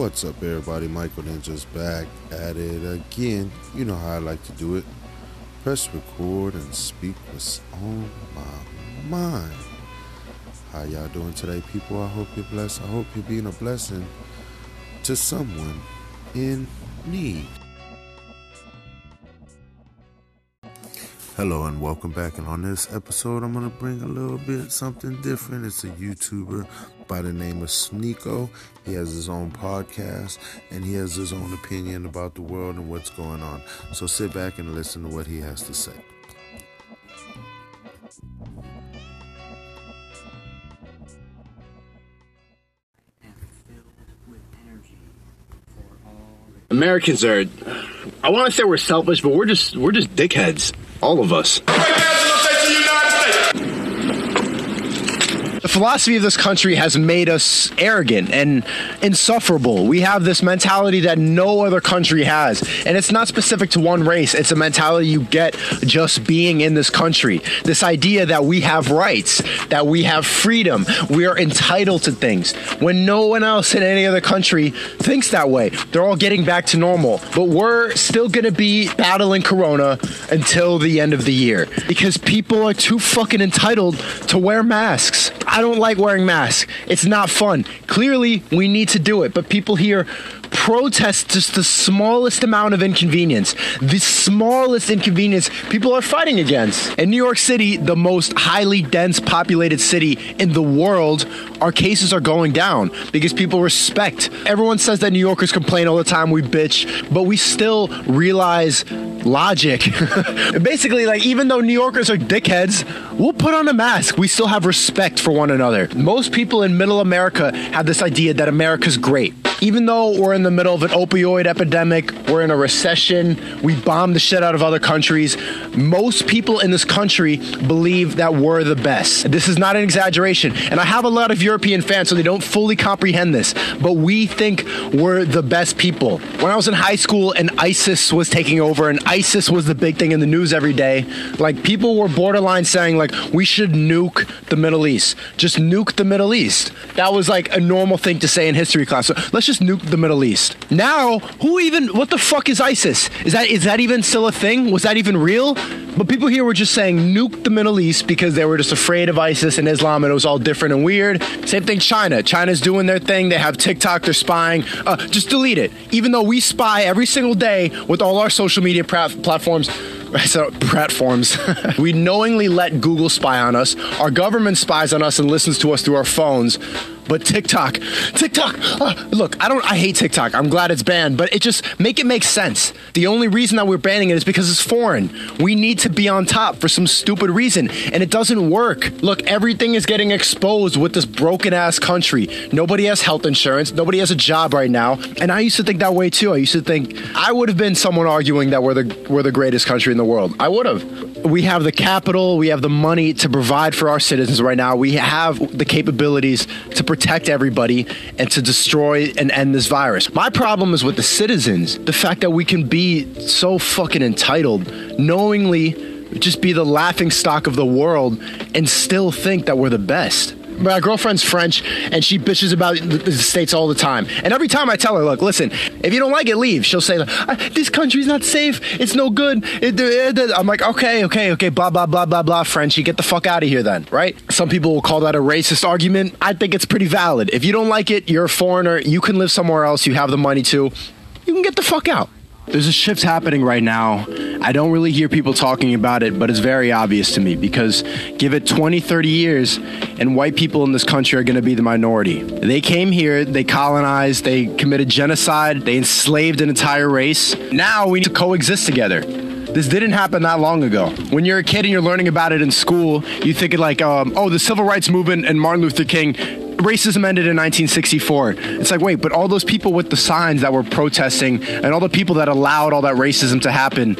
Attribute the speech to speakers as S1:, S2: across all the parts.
S1: What's up, everybody? Michael Ninja's back at it again. You know how I like to do it. Press record and speak what's on my mind. How y'all doing today, people? I hope you're blessed. I hope you're being a blessing to someone in need. Hello and welcome back. And on this episode, I'm going to bring a little bit something different. It's a YouTuber by the name of Sneako. He has his own podcast and he has his own opinion about the world and what's going on. So sit back and listen to what he has to say.
S2: Americans are I want to say we're selfish, but we're just we're just dickheads. All of us. The philosophy of this country has made us arrogant and insufferable. We have this mentality that no other country has. And it's not specific to one race, it's a mentality you get just being in this country. This idea that we have rights, that we have freedom, we are entitled to things. When no one else in any other country thinks that way, they're all getting back to normal. But we're still gonna be battling Corona until the end of the year because people are too fucking entitled to wear masks. I don't like wearing masks. It's not fun. Clearly, we need to do it, but people here protest just the smallest amount of inconvenience. The smallest inconvenience people are fighting against. In New York City, the most highly dense populated city in the world, our cases are going down because people respect. Everyone says that New Yorkers complain all the time, we bitch, but we still realize logic. Basically, like even though New Yorkers are dickheads, we'll put on a mask. We still have respect for one another. Most people in middle America have this idea that America's great. Even though we're in the middle of an opioid epidemic, we're in a recession, we bomb the shit out of other countries, most people in this country believe that we're the best. This is not an exaggeration. And I have a lot of European fans, so they don't fully comprehend this, but we think we're the best people. When I was in high school and ISIS was taking over and ISIS was the big thing in the news every day, like people were borderline saying, like, we should nuke the Middle East. Just nuke the Middle East. That was like a normal thing to say in history class. So let's just nuke the Middle East. Now, who even? What the fuck is ISIS? Is that is that even still a thing? Was that even real? But people here were just saying nuke the Middle East because they were just afraid of ISIS and Islam, and it was all different and weird. Same thing, China. China's doing their thing. They have TikTok. They're spying. Uh, just delete it. Even though we spy every single day with all our social media platforms so platforms. we knowingly let Google spy on us. Our government spies on us and listens to us through our phones. But TikTok, TikTok. Uh, look, I don't. I hate TikTok. I'm glad it's banned, but it just make it make sense. The only reason that we're banning it is because it's foreign. We need to be on top for some stupid reason, and it doesn't work. Look, everything is getting exposed with this broken ass country. Nobody has health insurance. Nobody has a job right now, and I used to think that way too. I used to think I would have been someone arguing that we're the we're the greatest country in the world. I would have. We have the capital. We have the money to provide for our citizens right now. We have the capabilities to protect everybody and to destroy and end this virus. My problem is with the citizens. The fact that we can be so fucking entitled, knowingly just be the laughing stock of the world and still think that we're the best my girlfriend's French, and she bitches about the states all the time. And every time I tell her, look, listen, if you don't like it, leave. She'll say, uh, this country's not safe. It's no good. I'm like, okay, okay, okay, blah blah blah blah blah. Frenchie, get the fuck out of here, then, right? Some people will call that a racist argument. I think it's pretty valid. If you don't like it, you're a foreigner. You can live somewhere else. You have the money to. You can get the fuck out. There's a shift happening right now. I don't really hear people talking about it, but it's very obvious to me because give it 20, 30 years, and white people in this country are going to be the minority. They came here, they colonized, they committed genocide, they enslaved an entire race. Now we need to coexist together. This didn't happen that long ago. When you're a kid and you're learning about it in school, you think it like, um, oh, the civil rights movement and Martin Luther King racism ended in 1964. It's like, wait, but all those people with the signs that were protesting and all the people that allowed all that racism to happen,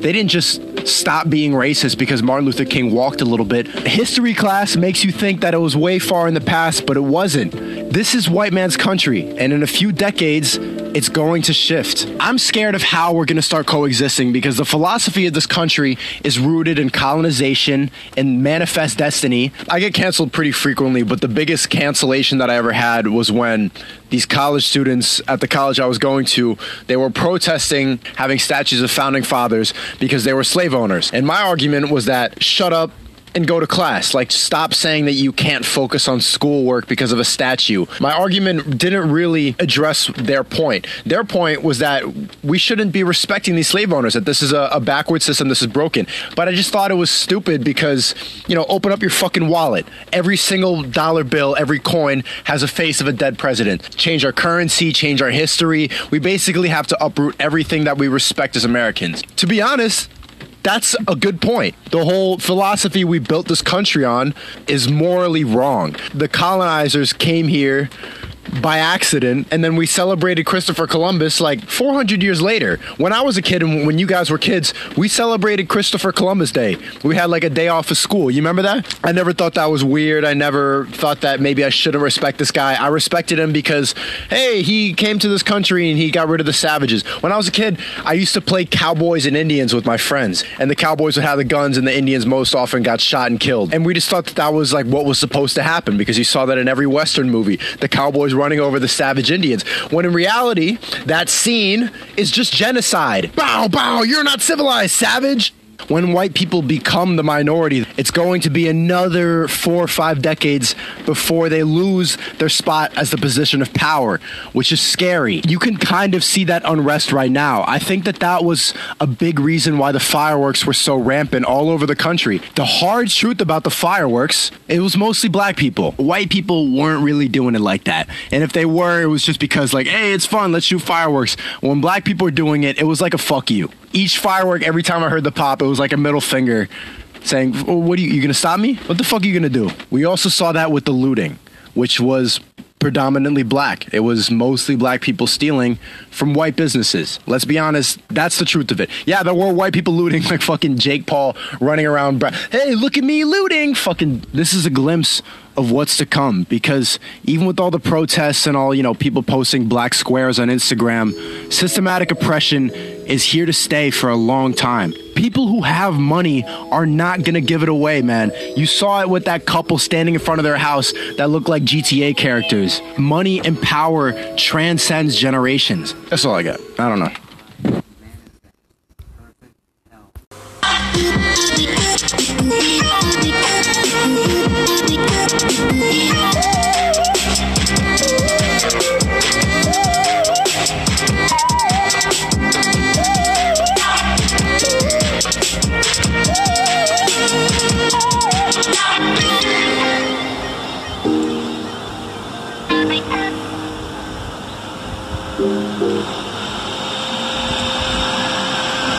S2: they didn't just stop being racist because Martin Luther King walked a little bit. History class makes you think that it was way far in the past, but it wasn't. This is white man's country, and in a few decades, it's going to shift. I'm scared of how we're going to start coexisting because the philosophy of this country is rooted in colonization and manifest destiny. I get canceled pretty frequently, but the biggest cancellation that I ever had was when these college students at the college I was going to, they were protesting having statues of founding fathers because they were slave owners. And my argument was that shut up, and go to class. Like, stop saying that you can't focus on schoolwork because of a statue. My argument didn't really address their point. Their point was that we shouldn't be respecting these slave owners, that this is a, a backward system, this is broken. But I just thought it was stupid because, you know, open up your fucking wallet. Every single dollar bill, every coin has a face of a dead president. Change our currency, change our history. We basically have to uproot everything that we respect as Americans. To be honest, that's a good point. The whole philosophy we built this country on is morally wrong. The colonizers came here by accident, and then we celebrated Christopher Columbus like 400 years later. When I was a kid and when you guys were kids, we celebrated Christopher Columbus Day. We had like a day off of school. You remember that? I never thought that was weird. I never thought that maybe I shouldn't respect this guy. I respected him because, hey, he came to this country and he got rid of the savages. When I was a kid, I used to play cowboys and Indians with my friends, and the cowboys would have the guns, and the Indians most often got shot and killed. And we just thought that that was like what was supposed to happen because you saw that in every Western movie. The cowboys running over the savage Indians. When in reality, that scene is just genocide. Bow, bow, you're not civilized, savage. When white people become the minority, it's going to be another four or five decades before they lose their spot as the position of power, which is scary. You can kind of see that unrest right now. I think that that was a big reason why the fireworks were so rampant all over the country. The hard truth about the fireworks, it was mostly black people. White people weren't really doing it like that. And if they were, it was just because, like, hey, it's fun, let's shoot fireworks. When black people were doing it, it was like a fuck you each firework, every time I heard the pop, it was like a middle finger saying, "What are you, you gonna stop me? What the fuck are you gonna do?" We also saw that with the looting, which was predominantly black. It was mostly black people stealing from white businesses. Let's be honest, that's the truth of it. Yeah, there were white people looting, like fucking Jake Paul running around. Hey, look at me looting! Fucking, this is a glimpse of what's to come because even with all the protests and all, you know, people posting black squares on Instagram, systematic oppression is here to stay for a long time. People who have money are not to give it away, man. You saw it with that couple standing in front of their house that looked like GTA characters. Money and power transcends generations. That's all I got. I don't know.